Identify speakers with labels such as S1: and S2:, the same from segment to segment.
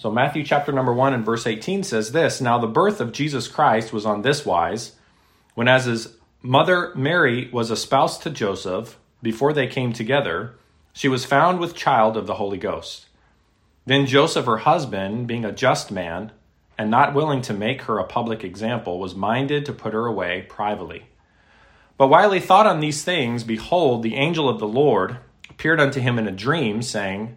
S1: So, Matthew chapter number 1 and verse 18 says this Now the birth of Jesus Christ was on this wise, when as his mother Mary was espoused to Joseph, before they came together, she was found with child of the Holy Ghost. Then Joseph, her husband, being a just man, and not willing to make her a public example, was minded to put her away privately. But while he thought on these things, behold, the angel of the Lord appeared unto him in a dream, saying,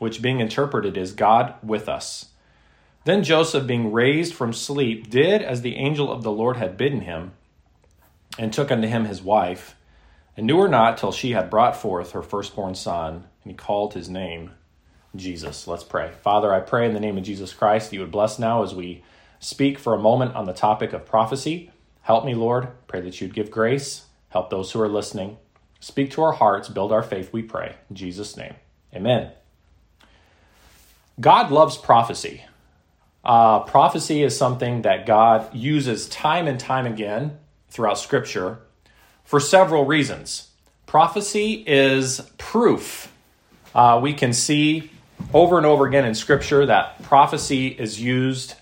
S1: which being interpreted is God with us. Then Joseph, being raised from sleep, did as the angel of the Lord had bidden him, and took unto him his wife, and knew her not till she had brought forth her firstborn son, and he called his name Jesus. Let's pray. Father, I pray in the name of Jesus Christ that you would bless now as we speak for a moment on the topic of prophecy. Help me, Lord. Pray that you'd give grace. Help those who are listening. Speak to our hearts, build our faith, we pray. In Jesus' name. Amen. God loves prophecy. Uh, prophecy is something that God uses time and time again throughout Scripture for several reasons. Prophecy is proof. Uh, we can see over and over again in Scripture that prophecy is used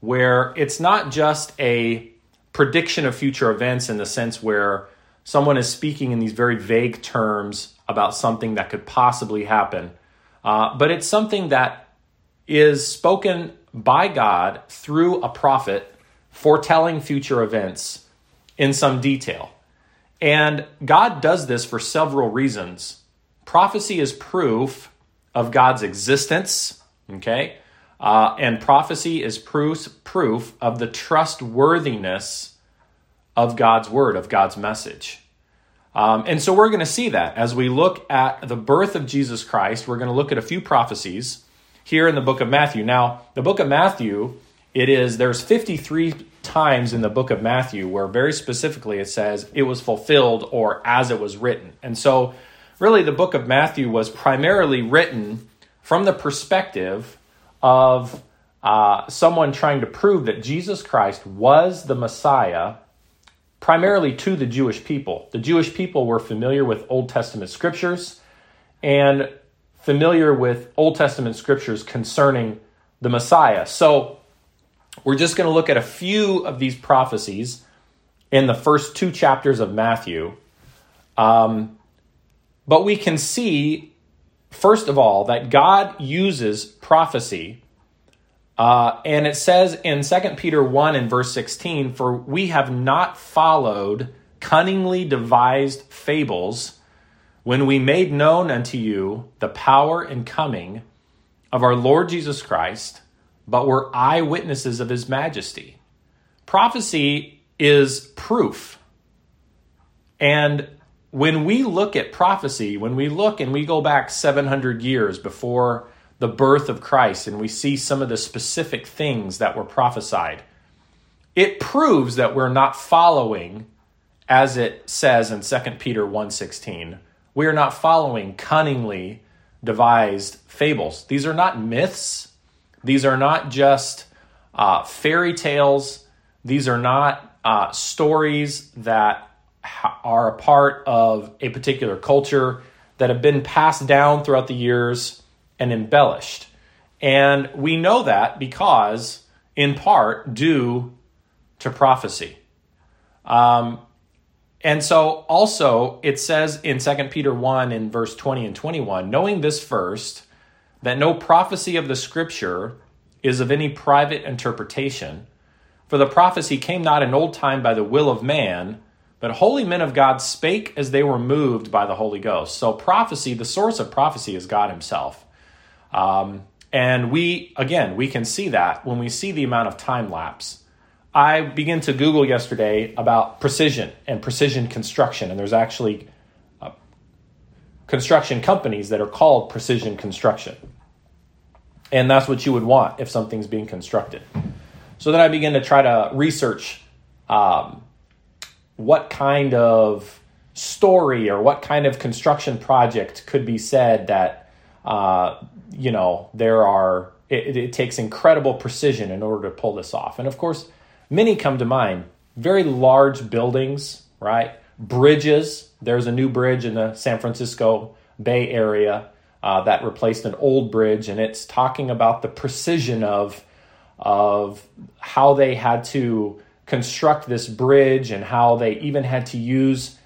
S1: where it's not just a prediction of future events in the sense where someone is speaking in these very vague terms about something that could possibly happen, uh, but it's something that is spoken by God through a prophet foretelling future events in some detail. And God does this for several reasons. Prophecy is proof of God's existence, okay? Uh, and prophecy is proof, proof of the trustworthiness of God's word, of God's message. Um, and so we're going to see that as we look at the birth of Jesus Christ. We're going to look at a few prophecies here in the book of Matthew. Now, the book of Matthew, it is there's 53 times in the book of Matthew where very specifically it says it was fulfilled or as it was written. And so really the book of Matthew was primarily written from the perspective of uh, someone trying to prove that Jesus Christ was the Messiah primarily to the Jewish people. The Jewish people were familiar with Old Testament scriptures, and familiar with Old Testament scriptures concerning the Messiah. So we're just going to look at a few of these prophecies in the first two chapters of Matthew. Um, but we can see, first of all, that God uses prophecy. Uh, and it says in 2 Peter 1 and verse 16, For we have not followed cunningly devised fables when we made known unto you the power and coming of our Lord Jesus Christ, but were eyewitnesses of his majesty. Prophecy is proof. And when we look at prophecy, when we look and we go back 700 years before the birth of Christ and we see some of the specific things that were prophesied, it proves that we're not following as it says in 2 Peter 1:16 we are not following cunningly devised fables. These are not myths. These are not just uh, fairy tales. These are not uh, stories that ha- are a part of a particular culture that have been passed down throughout the years and embellished. And we know that because, in part, due to prophecy. Um, and so also it says in 2 Peter 1 in verse 20 and 21, knowing this first, that no prophecy of the scripture is of any private interpretation, for the prophecy came not in old time by the will of man, but holy men of God spake as they were moved by the Holy Ghost. So prophecy, the source of prophecy is God himself. Um, and we, again, we can see that when we see the amount of time lapse I began to Google yesterday about precision and precision construction, and there's actually uh, construction companies that are called precision construction. And that's what you would want if something's being constructed. So then I began to try to research um, what kind of story or what kind of construction project could be said that, uh, you know, there are, it, it takes incredible precision in order to pull this off. And of course, many come to mind very large buildings, right? Bridges. There's a new bridge in the San Francisco Bay Area uh, that replaced an old bridge, and it's talking about the precision of of how they had to construct this bridge and how they even had to use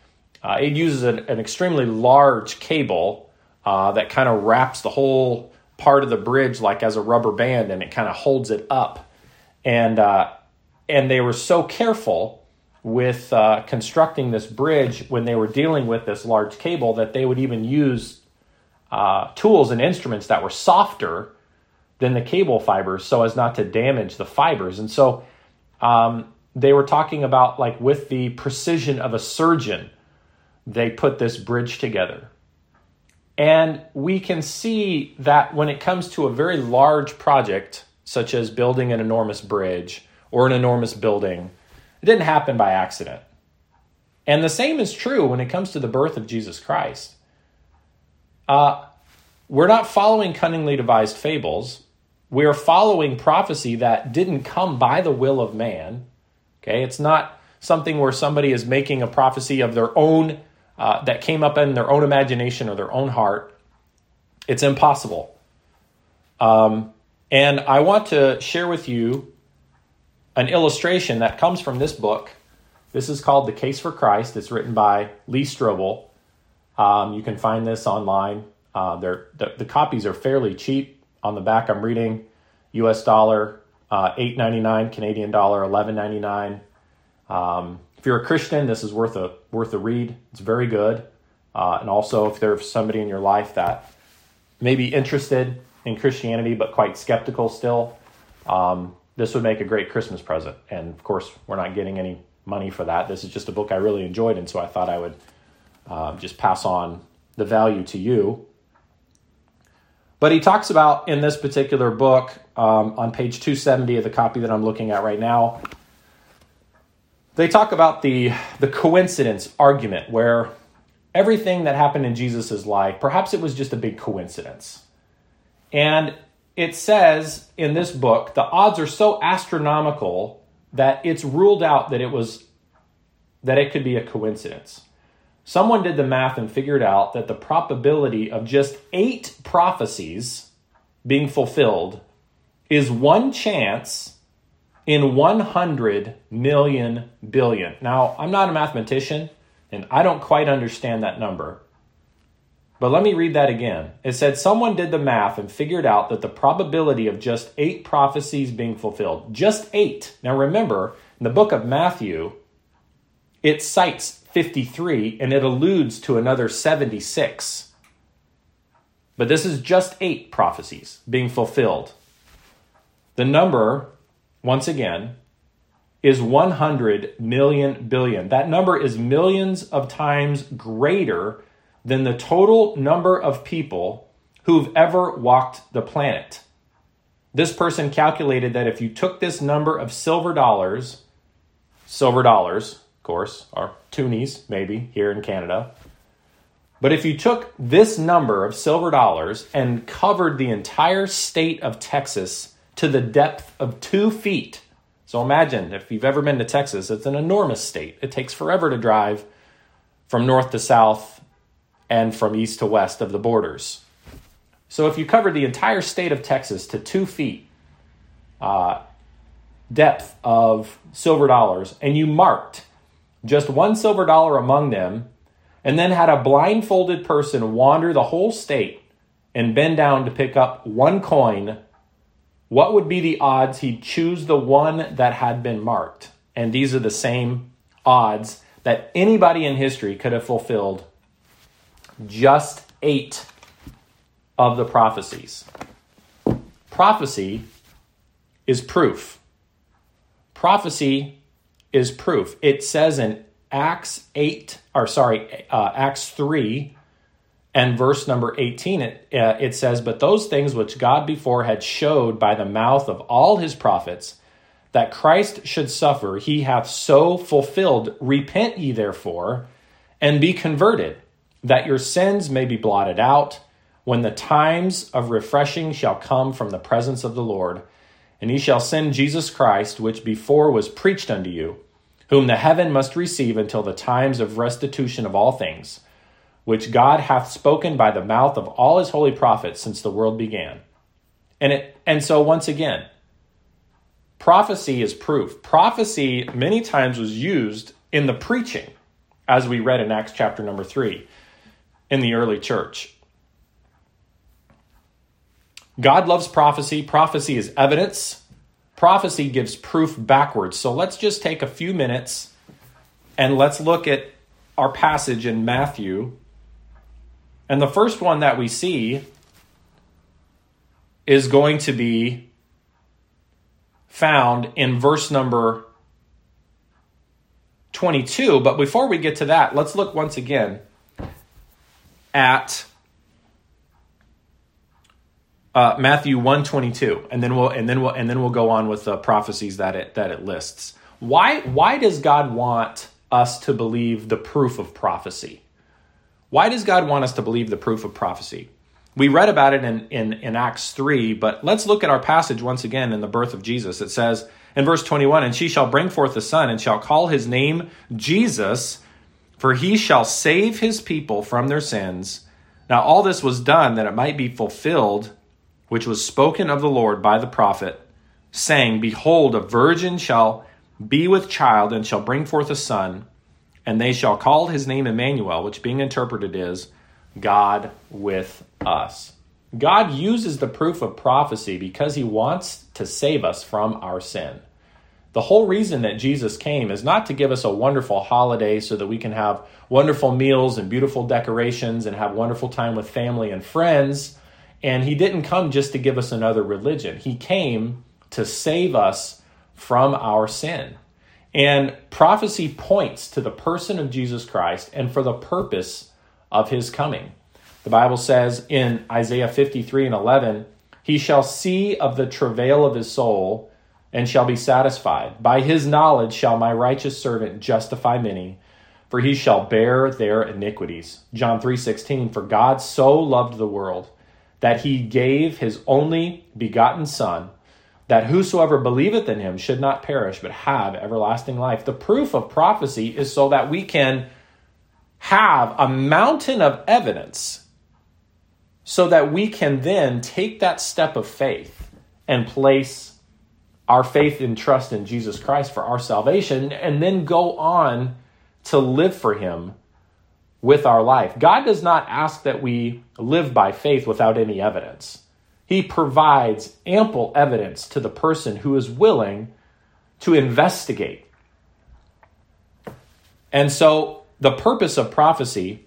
S1: uh, it uses an, an, extremely large cable uh, that kind of wraps the whole part of the bridge like as a rubber band and it kind of holds it up and uh, and they were so careful with uh, constructing this bridge when they were dealing with this large cable that they would even use uh, tools and instruments that were softer than the cable fibers so as not to damage the fibers. And so um, they were talking about, like, with the precision of a surgeon, they put this bridge together. And we can see that when it comes to a very large project, such as building an enormous bridge or an enormous building, it didn't happen by accident. And the same is true when it comes to the birth of Jesus Christ. Uh, we're not following cunningly devised fables. We're following prophecy that didn't come by the will of man. Okay, it's not something where somebody is making a prophecy of their own uh, that came up in their own imagination or their own heart. It's impossible. Um, and I want to share with you an illustration that comes from this book. This is called The Case for Christ. It's written by Lee Strobel. Um, you can find this online. Uh, the, the copies are fairly cheap. On the back, I'm reading U.S. dollar uh, eight ninety nine, Canadian dollar eleven ninety nine. Um, if you're a Christian, this is worth a worth a read. It's very good. Uh, and also, if there's somebody in your life that may be interested in Christianity but quite skeptical still, um, this would make a great Christmas present. And of course, we're not getting any money for that. This is just a book I really enjoyed, and so I thought I would uh, just pass on the value to you. But he talks about in this particular book, um, on page 270 of the copy that I'm looking at right now, they talk about the, the coincidence argument where everything that happened in Jesus' life, perhaps it was just a big coincidence. And it says in this book, the odds are so astronomical that it's ruled out that it was that it could be a coincidence. Someone did the math and figured out that the probability of just eight prophecies being fulfilled is one chance in 100 million billion. Now, I'm not a mathematician and I don't quite understand that number. But let me read that again. It said someone did the math and figured out that the probability of just eight prophecies being fulfilled, just eight. Now remember, in the book of Matthew, it cites 53 and it alludes to another 76. But this is just eight prophecies being fulfilled. The number, once again, is 100 million billion. That number is millions of times greater than the total number of people who've ever walked the planet. This person calculated that if you took this number of silver dollars, silver dollars, of course, or toonies, maybe, here in Canada. But if you took this number of silver dollars and covered the entire state of Texas to the depth of two feet, so imagine if you've ever been to Texas, it's an enormous state. It takes forever to drive from north to south and from east to west of the borders. So if you covered the entire state of Texas to two feet uh, depth of silver dollars and you marked just one silver dollar among them, and then had a blindfolded person wander the whole state and bend down to pick up one coin, what would be the odds he'd choose the one that had been marked? And these are the same odds that anybody in history could have fulfilled just eight of the prophecies. Prophecy is proof. Prophecy is proof. It says in Acts 8, or sorry, uh, Acts 3 and verse number 18, it, uh, it says, But those things which God before had showed by the mouth of all his prophets that Christ should suffer, he hath so fulfilled. Repent ye therefore, and be converted, that your sins may be blotted out, when the times of refreshing shall come from the presence of the Lord. And he shall send Jesus Christ, which before was preached unto you, whom the heaven must receive until the times of restitution of all things, which God hath spoken by the mouth of all his holy prophets since the world began. And it and so once again, prophecy is proof. Prophecy many times was used in the preaching, as we read in Acts chapter number three in the early church. God loves prophecy. Prophecy is evidence. Prophecy gives proof backwards. So let's just take a few minutes and let's look at our passage in Matthew. And the first one that we see is going to be found in verse number 22. But before we get to that, let's look once again at uh, Matthew 122 and then we'll and then we'll and then we'll go on with the prophecies that it that it lists. Why why does God want us to believe the proof of prophecy? Why does God want us to believe the proof of prophecy? We read about it in, in, in Acts 3, but let's look at our passage once again in the birth of Jesus. It says in verse 21 And she shall bring forth a son, and shall call his name Jesus, for he shall save his people from their sins. Now, all this was done that it might be fulfilled, which was spoken of the Lord by the prophet, saying, Behold, a virgin shall be with child, and shall bring forth a son, and they shall call his name Emmanuel, which being interpreted is God with us. God uses the proof of prophecy because he wants to save us from our sin. The whole reason that Jesus came is not to give us a wonderful holiday so that we can have wonderful meals and beautiful decorations and have wonderful time with family and friends. And he didn't come just to give us another religion. He came to save us from our sin. And prophecy points to the person of Jesus Christ and for the purpose of his coming. The Bible says in Isaiah 53 and 11, He shall see of the travail of his soul and shall be satisfied. By his knowledge shall my righteous servant justify many, for he shall bear their iniquities. John 3:16 For God so loved the world that he gave his only begotten son that whosoever believeth in him should not perish but have everlasting life. The proof of prophecy is so that we can have a mountain of evidence so that we can then take that step of faith and place our faith and trust in Jesus Christ for our salvation and then go on to live for Him with our life. God does not ask that we live by faith without any evidence. He provides ample evidence to the person who is willing to investigate. And so the purpose of prophecy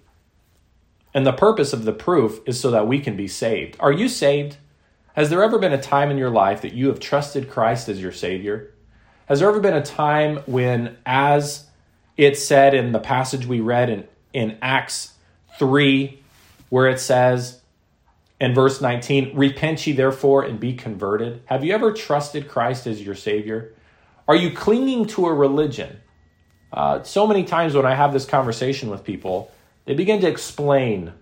S1: and the purpose of the proof is so that we can be saved. Are you saved? Has there ever been a time in your life that you have trusted Christ as your Savior? Has there ever been a time when, as it said in the passage we read in, in Acts 3, where it says in verse 19, Repent ye therefore and be converted? Have you ever trusted Christ as your Savior? Are you clinging to a religion uh, so many times when I have this conversation with people, they begin to explain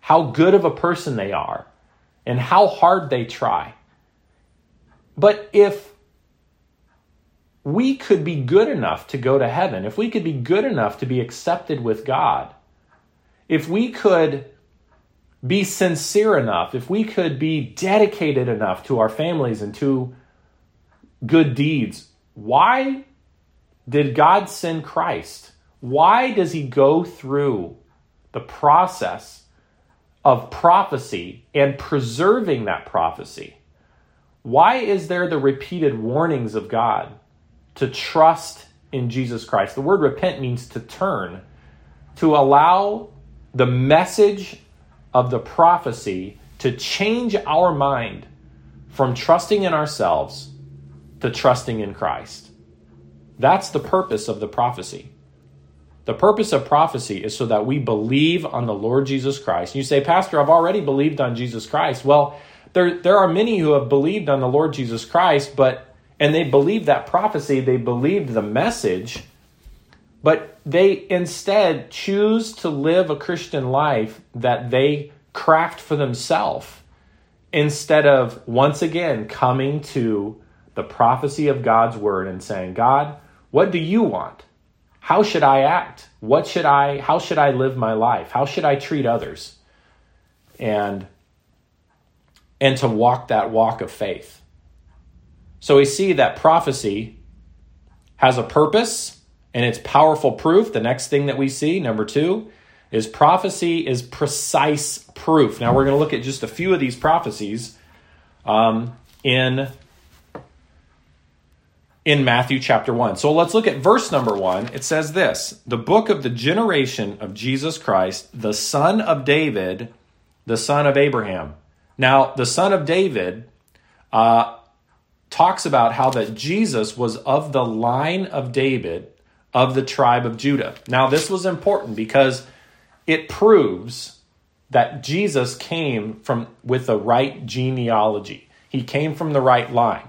S1: how good of a person they are and how hard they try. But if we could be good enough to go to heaven, if we could be good enough to be accepted with God, if we could be sincere enough, if we could be dedicated enough to our families and to good deeds, why did God send Christ? Why does he go through the process of prophecy and preserving that prophecy? Why is there the repeated warnings of God to trust in Jesus Christ? The word repent means to turn, to allow the message of the prophecy to change our mind from trusting in ourselves to trusting in Christ. That's the purpose of the prophecy. The purpose of prophecy is so that we believe on the Lord Jesus Christ. You say, Pastor, I've already believed on Jesus Christ. Well, there, there are many who have believed on the Lord Jesus Christ, but and they believed that prophecy, they believed the message, but they instead choose to live a Christian life that they craft for themselves instead of once again coming to the prophecy of God's word and saying, God, what do you want? How should I act? What should I how should I live my life? How should I treat others? And and to walk that walk of faith. So we see that prophecy has a purpose and it's powerful proof. The next thing that we see, number 2, is prophecy is precise proof. Now we're going to look at just a few of these prophecies um, in in Matthew chapter 1. So let's look at verse number 1. It says this The book of the generation of Jesus Christ, the son of David, the son of Abraham. Now, the son of David uh, talks about how that Jesus was of the line of David of the tribe of Judah. Now, this was important because it proves that Jesus came from with the right genealogy. He came from the right line.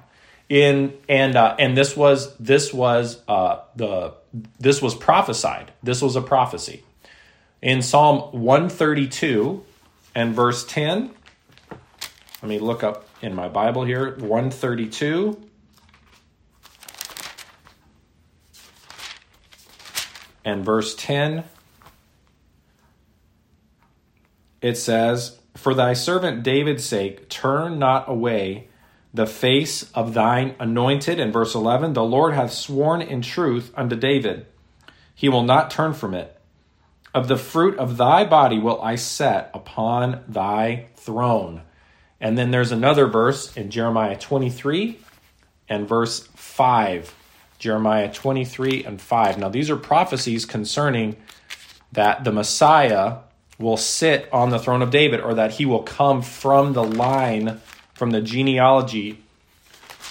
S1: In and uh, and this was this was uh, the this was prophesied. This was a prophecy. In Psalm 132 and verse 10, let me look up in my Bible here, 132 and verse 10 it says, For thy servant David's sake, turn not away the face of thine anointed. In verse 11, the Lord hath sworn in truth unto David, he will not turn from it. Of the fruit of thy body will I set upon thy throne. And then there's another verse in Jeremiah 23 and verse 5. Jeremiah 23 and 5. Now, these are prophecies concerning that the Messiah will sit on the throne of David or that he will come from the line, from the genealogy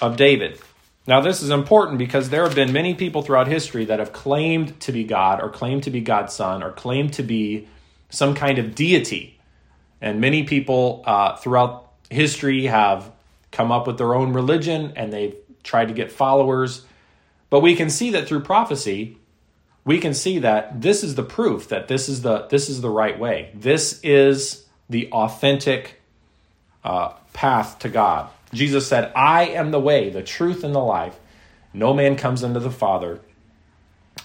S1: of David. Now, this is important because there have been many people throughout history that have claimed to be God or claimed to be God's son or claimed to be some kind of deity. And many people uh, throughout history have come up with their own religion and they've tried to get followers. But we can see that through prophecy, we can see that this is the proof that this is the this is the right way. This is the authentic uh, path to God. Jesus said, "I am the way, the truth, and the life. No man comes unto the Father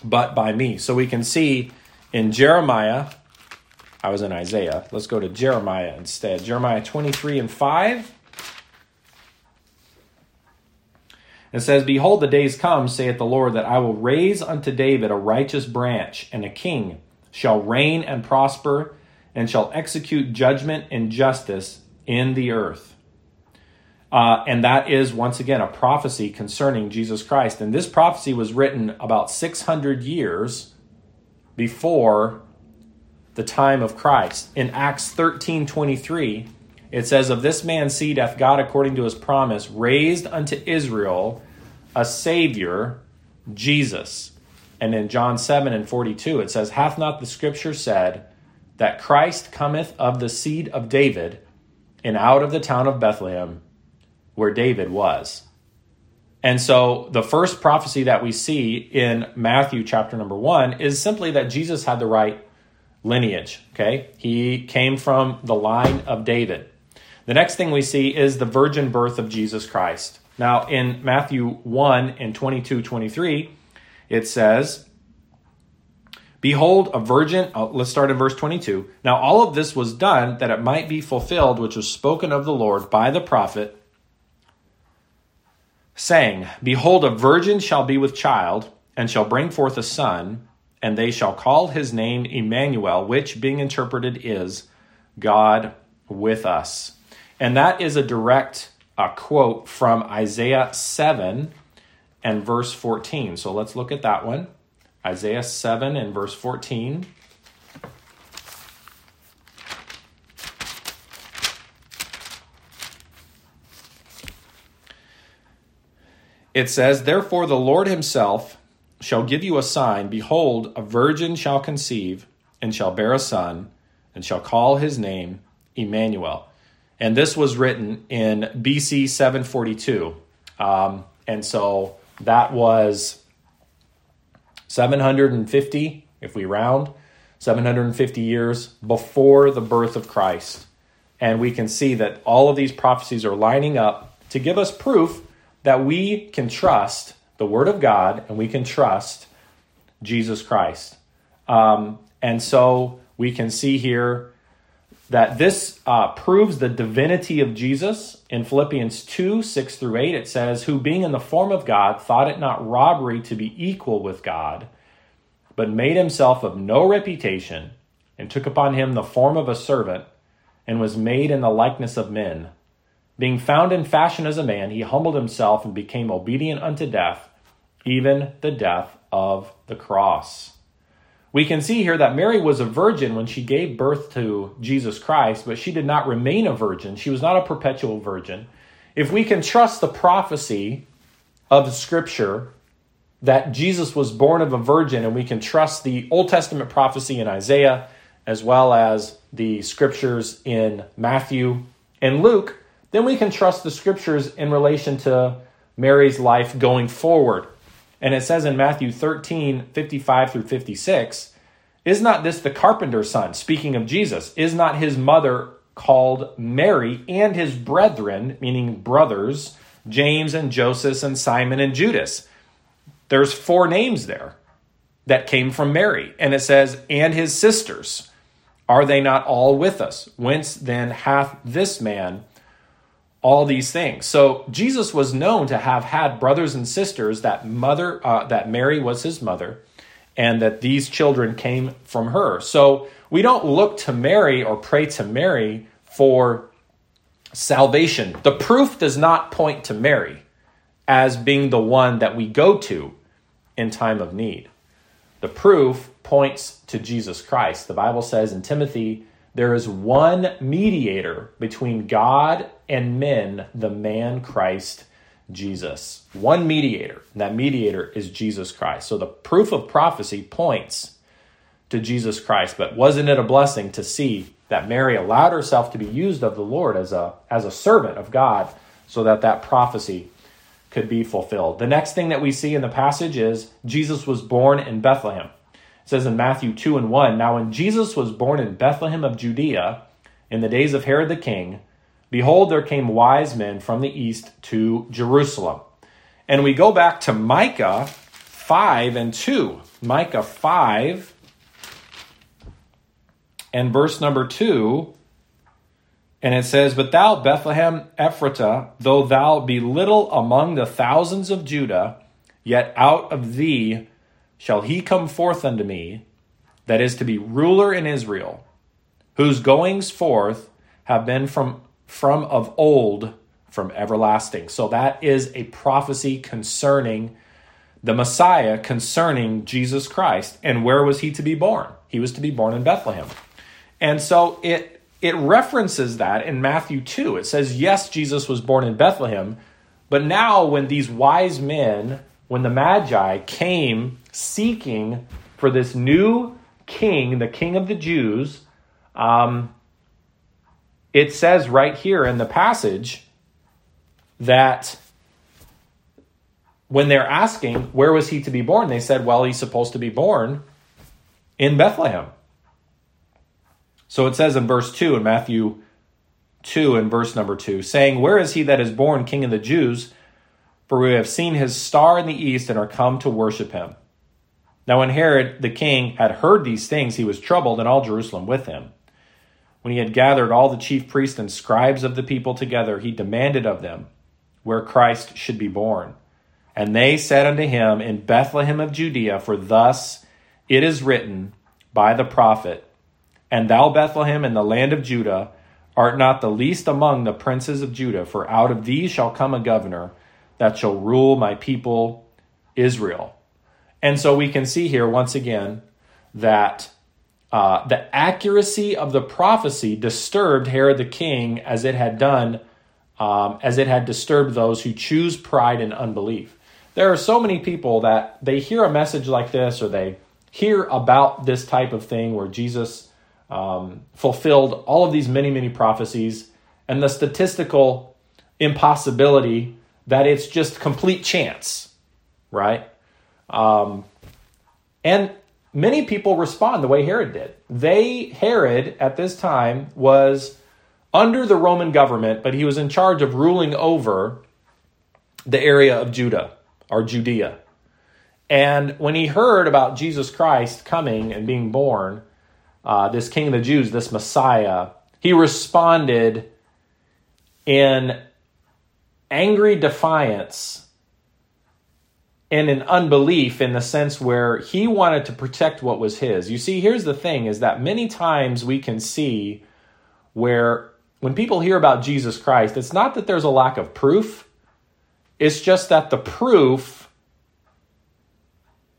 S1: but by me." So we can see in Jeremiah. I was in Isaiah. Let's go to Jeremiah instead. Jeremiah 23 and 5. It says, Behold, the days come, saith the Lord, that I will raise unto David a righteous branch, and a king shall reign and prosper, and shall execute judgment and justice in the earth. Uh, and that is, once again, a prophecy concerning Jesus Christ. And this prophecy was written about 600 years before the time of Christ. In Acts 13 23, it says, Of this man's seed hath God, according to his promise, raised unto Israel a Savior, Jesus. And in John 7 and 42, it says, Hath not the scripture said that Christ cometh of the seed of David and out of the town of Bethlehem where David was? And so the first prophecy that we see in Matthew chapter number one is simply that Jesus had the right lineage. Okay. He came from the line of David. The next thing we see is the virgin birth of Jesus Christ. Now, in Matthew 1 and 22 23, it says, Behold, a virgin, oh, let's start in verse 22. Now, all of this was done that it might be fulfilled, which was spoken of the Lord by the prophet, saying, Behold, a virgin shall be with child, and shall bring forth a son, and they shall call his name Emmanuel, which, being interpreted, is God with us. And that is a direct a quote from Isaiah 7 and verse 14. So let's look at that one. Isaiah 7 and verse 14. It says, Therefore the Lord himself shall give you a sign. Behold, a virgin shall conceive and shall bear a son, and shall call his name Emmanuel and this was written in BC 742. Um, And so that was 750, if we round, 750 years before the birth of Christ. And we can see that all of these prophecies are lining up to give us proof that we can trust the Word of God and we can trust Jesus Christ. Um, and so we can see here that this uh, proves the divinity of Jesus. In Philippians 2 6 through 8, it says, Who being in the form of God thought it not robbery to be equal with God, but made himself of no reputation, and took upon him the form of a servant, and was made in the likeness of men. Being found in fashion as a man, he humbled himself and became obedient unto death, even the death of the cross. We can see here that Mary was a virgin when she gave birth to Jesus Christ, but she did not remain a virgin. She was not a perpetual virgin. If we can trust the prophecy of the Scripture that Jesus was born of a virgin, and we can trust the Old Testament prophecy in Isaiah, as well as the scriptures in Matthew and Luke, then we can trust the scriptures in relation to Mary's life going forward. And it says in Matthew 13, 55 through 56, Is not this the carpenter's son? Speaking of Jesus, is not his mother called Mary and his brethren, meaning brothers, James and Joseph and Simon and Judas? There's four names there that came from Mary. And it says, And his sisters. Are they not all with us? Whence then hath this man all these things. So Jesus was known to have had brothers and sisters that mother uh, that Mary was his mother and that these children came from her. So we don't look to Mary or pray to Mary for salvation. The proof does not point to Mary as being the one that we go to in time of need. The proof points to Jesus Christ. The Bible says in Timothy there is one mediator between God and men, the man Christ Jesus. One mediator. That mediator is Jesus Christ. So the proof of prophecy points to Jesus Christ. But wasn't it a blessing to see that Mary allowed herself to be used of the Lord as a, as a servant of God so that that prophecy could be fulfilled? The next thing that we see in the passage is Jesus was born in Bethlehem. Says in Matthew 2 and 1 Now, when Jesus was born in Bethlehem of Judea, in the days of Herod the king, behold, there came wise men from the east to Jerusalem. And we go back to Micah 5 and 2. Micah 5 and verse number 2. And it says, But thou, Bethlehem Ephratah, though thou be little among the thousands of Judah, yet out of thee shall he come forth unto me, that is to be ruler in Israel, whose goings forth have been from from of old, from everlasting. So that is a prophecy concerning the Messiah, concerning Jesus Christ. And where was he to be born? He was to be born in Bethlehem. And so it it references that in Matthew 2. It says, yes, Jesus was born in Bethlehem, but now when these wise men, when the Magi came seeking for this new king, the king of the Jews, um, it says right here in the passage that when they're asking, where was he to be born? They said, well, he's supposed to be born in Bethlehem. So it says in verse 2 in Matthew 2 and verse number 2, saying, Where is he that is born king of the Jews? For we have seen his star in the east and are come to worship him. Now, when Herod the king had heard these things, he was troubled, and all Jerusalem with him. When he had gathered all the chief priests and scribes of the people together, he demanded of them where Christ should be born. And they said unto him, In Bethlehem of Judea, for thus it is written by the prophet, And thou, Bethlehem, in the land of Judah, art not the least among the princes of Judah, for out of thee shall come a governor that shall rule my people Israel. And so we can see here once again that uh, the accuracy of the prophecy disturbed Herod the king as it had done, um, as it had disturbed those who choose pride and unbelief. There are so many people that they hear a message like this or they hear about this type of thing where Jesus um, fulfilled all of these many, many prophecies and the statistical impossibility that it's just complete chance, right? Um, and many people respond the way Herod did. They, Herod at this time was under the Roman government, but he was in charge of ruling over the area of Judah or Judea. And when he heard about Jesus Christ coming and being born, uh, this King of the Jews, this Messiah, he responded in angry defiance and an unbelief in the sense where he wanted to protect what was his. You see, here's the thing is that many times we can see where when people hear about Jesus Christ, it's not that there's a lack of proof, it's just that the proof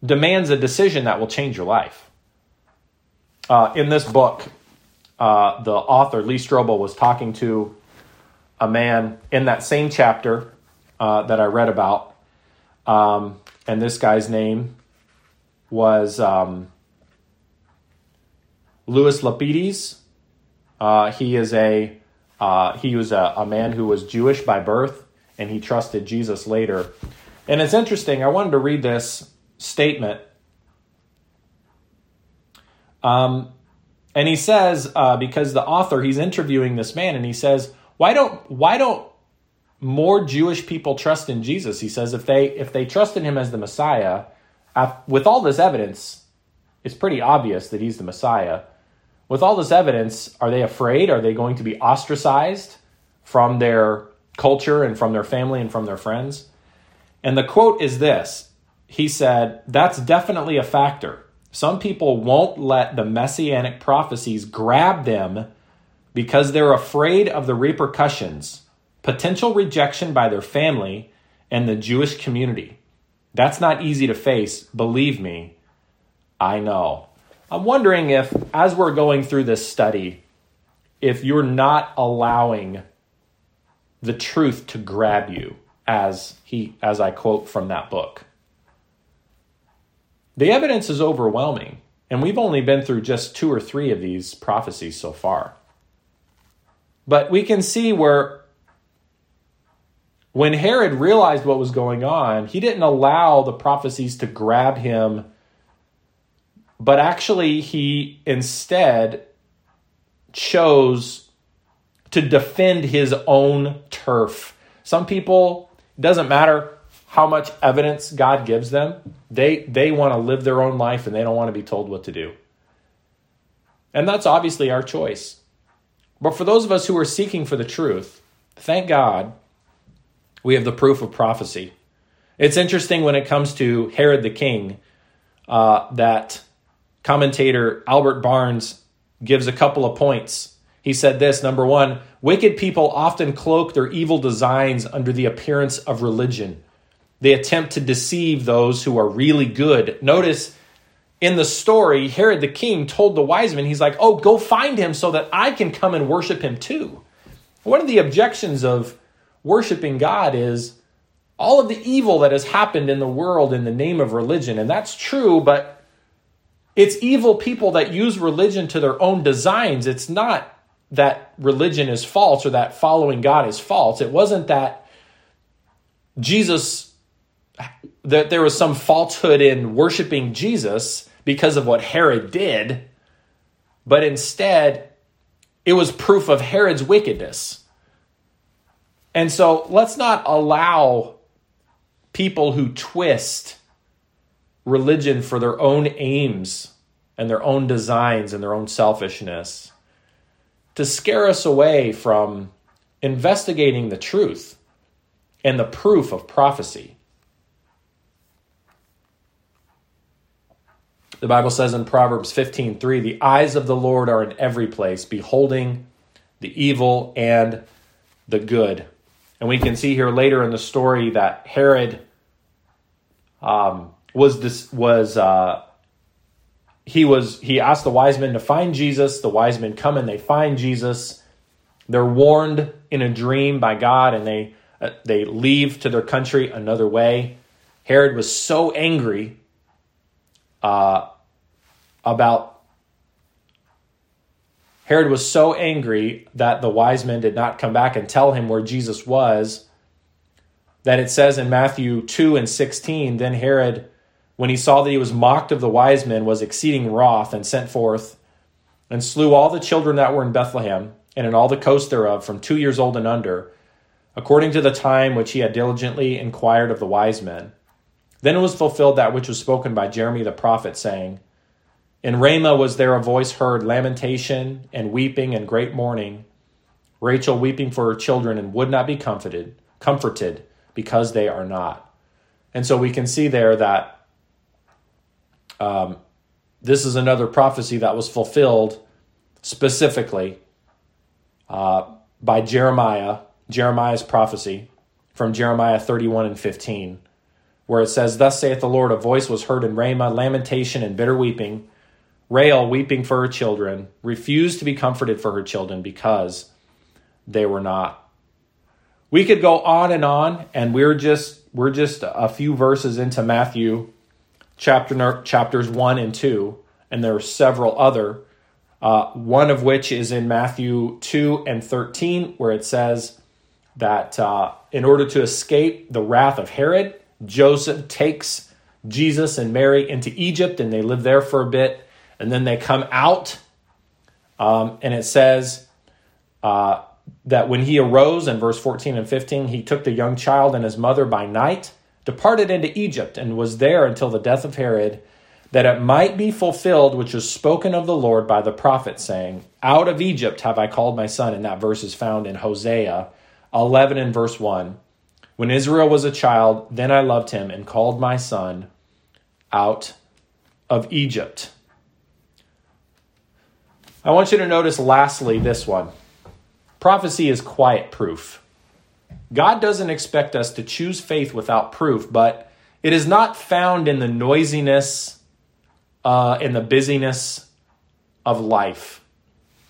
S1: demands a decision that will change your life. Uh, in this book, uh, the author, Lee Strobel, was talking to a man in that same chapter uh, that I read about. Um, and this guy's name was um, Louis Lapides. Uh, he is a uh, he was a, a man who was Jewish by birth, and he trusted Jesus later. And it's interesting. I wanted to read this statement. Um, and he says, uh, because the author, he's interviewing this man, and he says, why don't why don't more Jewish people trust in Jesus? He says, if they if they trust in him as the Messiah, with all this evidence, it's pretty obvious that he's the Messiah. With all this evidence, are they afraid? Are they going to be ostracized from their culture and from their family and from their friends? And the quote is this He said, That's definitely a factor. Some people won't let the messianic prophecies grab them because they're afraid of the repercussions, potential rejection by their family and the Jewish community. That's not easy to face, believe me. I know. I'm wondering if, as we're going through this study, if you're not allowing the truth to grab you as he as I quote from that book. The evidence is overwhelming, and we've only been through just two or three of these prophecies so far. But we can see where when Herod realized what was going on, he didn't allow the prophecies to grab him, but actually, he instead chose to defend his own turf. Some people, doesn't matter how much evidence God gives them, they, they want to live their own life and they don't want to be told what to do. And that's obviously our choice. But for those of us who are seeking for the truth, thank God we have the proof of prophecy. It's interesting when it comes to Herod the king uh, that commentator Albert Barnes gives a couple of points he said this number one, wicked people often cloak their evil designs under the appearance of religion. They attempt to deceive those who are really good. Notice in the story, Herod the king told the wise men, he's like, oh, go find him so that I can come and worship him too. One of the objections of worshiping God is all of the evil that has happened in the world in the name of religion. And that's true, but it's evil people that use religion to their own designs. It's not that religion is false or that following God is false. It wasn't that Jesus, that there was some falsehood in worshiping Jesus because of what Herod did, but instead it was proof of Herod's wickedness. And so let's not allow people who twist religion for their own aims and their own designs and their own selfishness to scare us away from investigating the truth and the proof of prophecy. The Bible says in Proverbs 15:3, "The eyes of the Lord are in every place, beholding the evil and the good." And we can see here later in the story that Herod um, was this, was uh, he was he asked the wise men to find Jesus. The wise men come and they find Jesus. They're warned in a dream by God and they uh, they leave to their country another way. Herod was so angry uh, about Herod was so angry that the wise men did not come back and tell him where Jesus was that it says in Matthew 2 and 16, then Herod, when he saw that he was mocked of the wise men, was exceeding wroth and sent forth and slew all the children that were in Bethlehem and in all the coast thereof from two years old and under, according to the time which he had diligently inquired of the wise men. Then it was fulfilled that which was spoken by Jeremy the prophet, saying, In Ramah was there a voice heard, lamentation and weeping and great mourning, Rachel weeping for her children and would not be comforted, comforted because they are not. And so we can see there that um, this is another prophecy that was fulfilled specifically uh, by Jeremiah, Jeremiah's prophecy from Jeremiah 31 and 15, where it says, Thus saith the Lord, a voice was heard in Ramah, lamentation and bitter weeping, Rachel weeping for her children, refused to be comforted for her children because they were not. We could go on and on and we're just we're just a few verses into matthew chapter chapters 1 and 2 and there are several other uh, one of which is in matthew 2 and 13 where it says that uh, in order to escape the wrath of herod joseph takes jesus and mary into egypt and they live there for a bit and then they come out um, and it says uh, that when he arose in verse 14 and 15, he took the young child and his mother by night, departed into Egypt, and was there until the death of Herod, that it might be fulfilled which was spoken of the Lord by the prophet, saying, Out of Egypt have I called my son. And that verse is found in Hosea 11 and verse 1. When Israel was a child, then I loved him and called my son out of Egypt. I want you to notice lastly this one. Prophecy is quiet proof. God doesn't expect us to choose faith without proof, but it is not found in the noisiness, uh, in the busyness of life.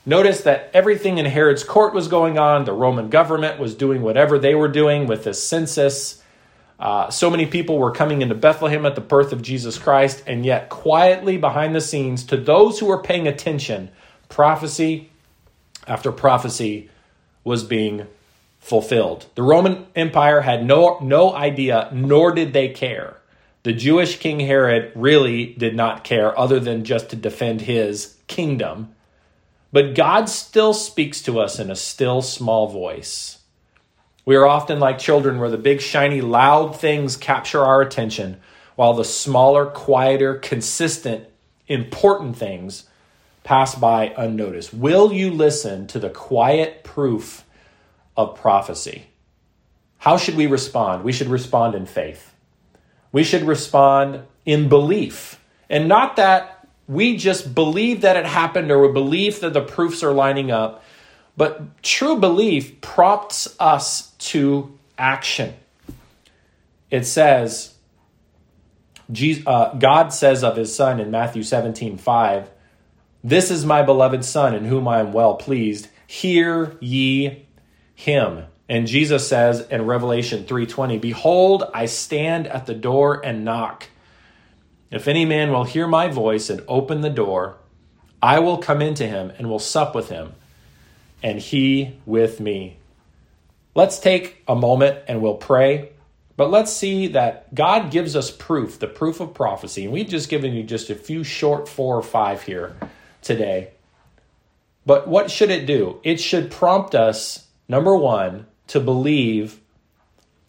S1: Notice that everything in Herod's court was going on. The Roman government was doing whatever they were doing with this census. Uh, so many people were coming into Bethlehem at the birth of Jesus Christ, and yet quietly behind the scenes, to those who were paying attention, prophecy after prophecy was being fulfilled. The Roman Empire had no, no idea, nor did they care. The Jewish King Herod really did not care, other than just to defend his kingdom. But God still speaks to us in a still small voice. We are often like children where the big, shiny, loud things capture our attention, while the smaller, quieter, consistent, important things pass by unnoticed? Will you listen to the quiet proof of prophecy? How should we respond? We should respond in faith. We should respond in belief. And not that we just believe that it happened or we believe that the proofs are lining up, but true belief prompts us to action. It says, uh, God says of his son in Matthew 17 5, this is my beloved Son, in whom I am well pleased. Hear ye him. And Jesus says in Revelation 3:20, "Behold, I stand at the door and knock. If any man will hear my voice and open the door, I will come into him and will sup with him, and he with me." Let's take a moment and we'll pray. But let's see that God gives us proof, the proof of prophecy. And we've just given you just a few short four or five here today. But what should it do? It should prompt us, number one, to believe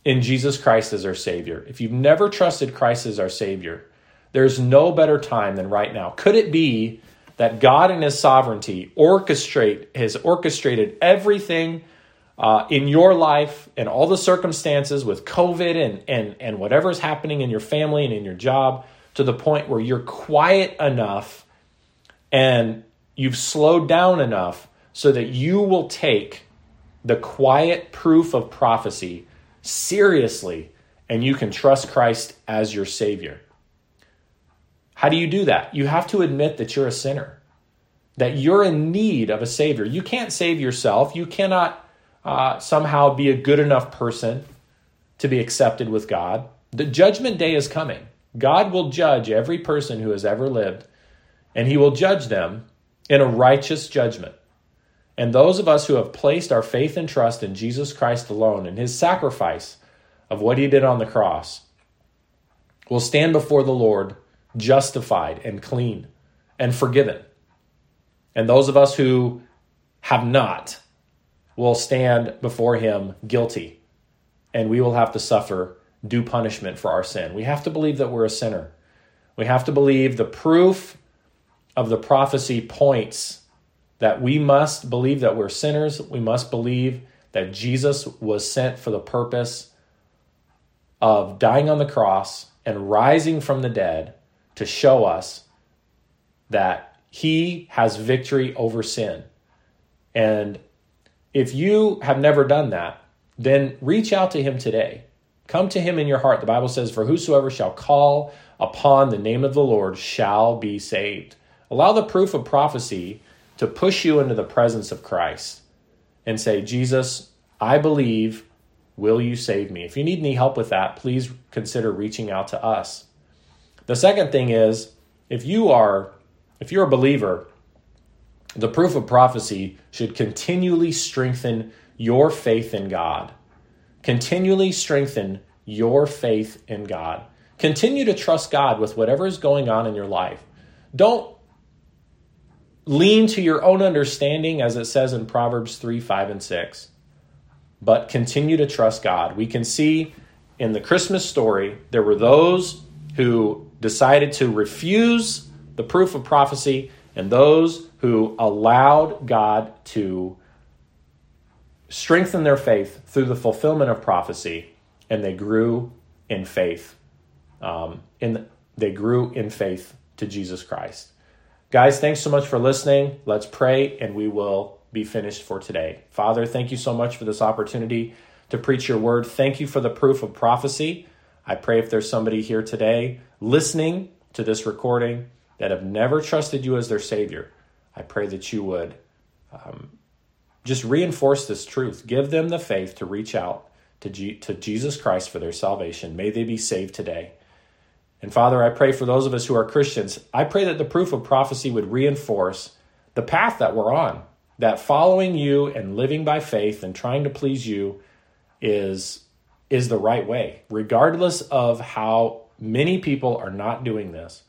S1: in Jesus Christ as our Savior. If you've never trusted Christ as our Savior, there's no better time than right now. Could it be that God in His sovereignty orchestrate has orchestrated everything uh, in your life and all the circumstances with COVID and and and whatever is happening in your family and in your job to the point where you're quiet enough and you've slowed down enough so that you will take the quiet proof of prophecy seriously and you can trust Christ as your Savior. How do you do that? You have to admit that you're a sinner, that you're in need of a Savior. You can't save yourself. You cannot uh, somehow be a good enough person to be accepted with God. The judgment day is coming. God will judge every person who has ever lived and he will judge them in a righteous judgment. And those of us who have placed our faith and trust in Jesus Christ alone and his sacrifice of what he did on the cross will stand before the Lord justified and clean and forgiven. And those of us who have not will stand before him guilty, and we will have to suffer due punishment for our sin. We have to believe that we're a sinner. We have to believe the proof of the prophecy points that we must believe that we're sinners. We must believe that Jesus was sent for the purpose of dying on the cross and rising from the dead to show us that he has victory over sin. And if you have never done that, then reach out to him today. Come to him in your heart. The Bible says, For whosoever shall call upon the name of the Lord shall be saved. Allow the proof of prophecy to push you into the presence of Christ and say, Jesus, I believe, will you save me? If you need any help with that, please consider reaching out to us. The second thing is, if you are if you're a believer, the proof of prophecy should continually strengthen your faith in God. Continually strengthen your faith in God. Continue to trust God with whatever is going on in your life. Don't lean to your own understanding, as it says in Proverbs 3 5 and 6, but continue to trust God. We can see in the Christmas story, there were those who decided to refuse the proof of prophecy and those who allowed God to strengthen their faith through the fulfillment of prophecy, and they grew in faith. Um, in they grew in faith to Jesus Christ. Guys, thanks so much for listening. Let's pray, and we will be finished for today. Father, thank you so much for this opportunity to preach your word. Thank you for the proof of prophecy. I pray if there's somebody here today listening to this recording that have never trusted you as their Savior, I pray that you would um, just reinforce this truth. Give them the faith to reach out to, G- to Jesus Christ for their salvation. May they be saved today. And Father, I pray for those of us who are Christians, I pray that the proof of prophecy would reinforce the path that we're on, that following you and living by faith and trying to please you is is the right way, regardless of how many people are not doing this.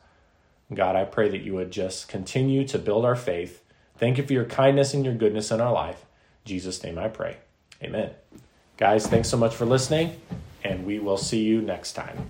S1: God, I pray that you would just continue to build our faith. Thank you for your kindness and your goodness in our life. In Jesus' name I pray. Amen. Guys, thanks so much for listening, and we will see you next time.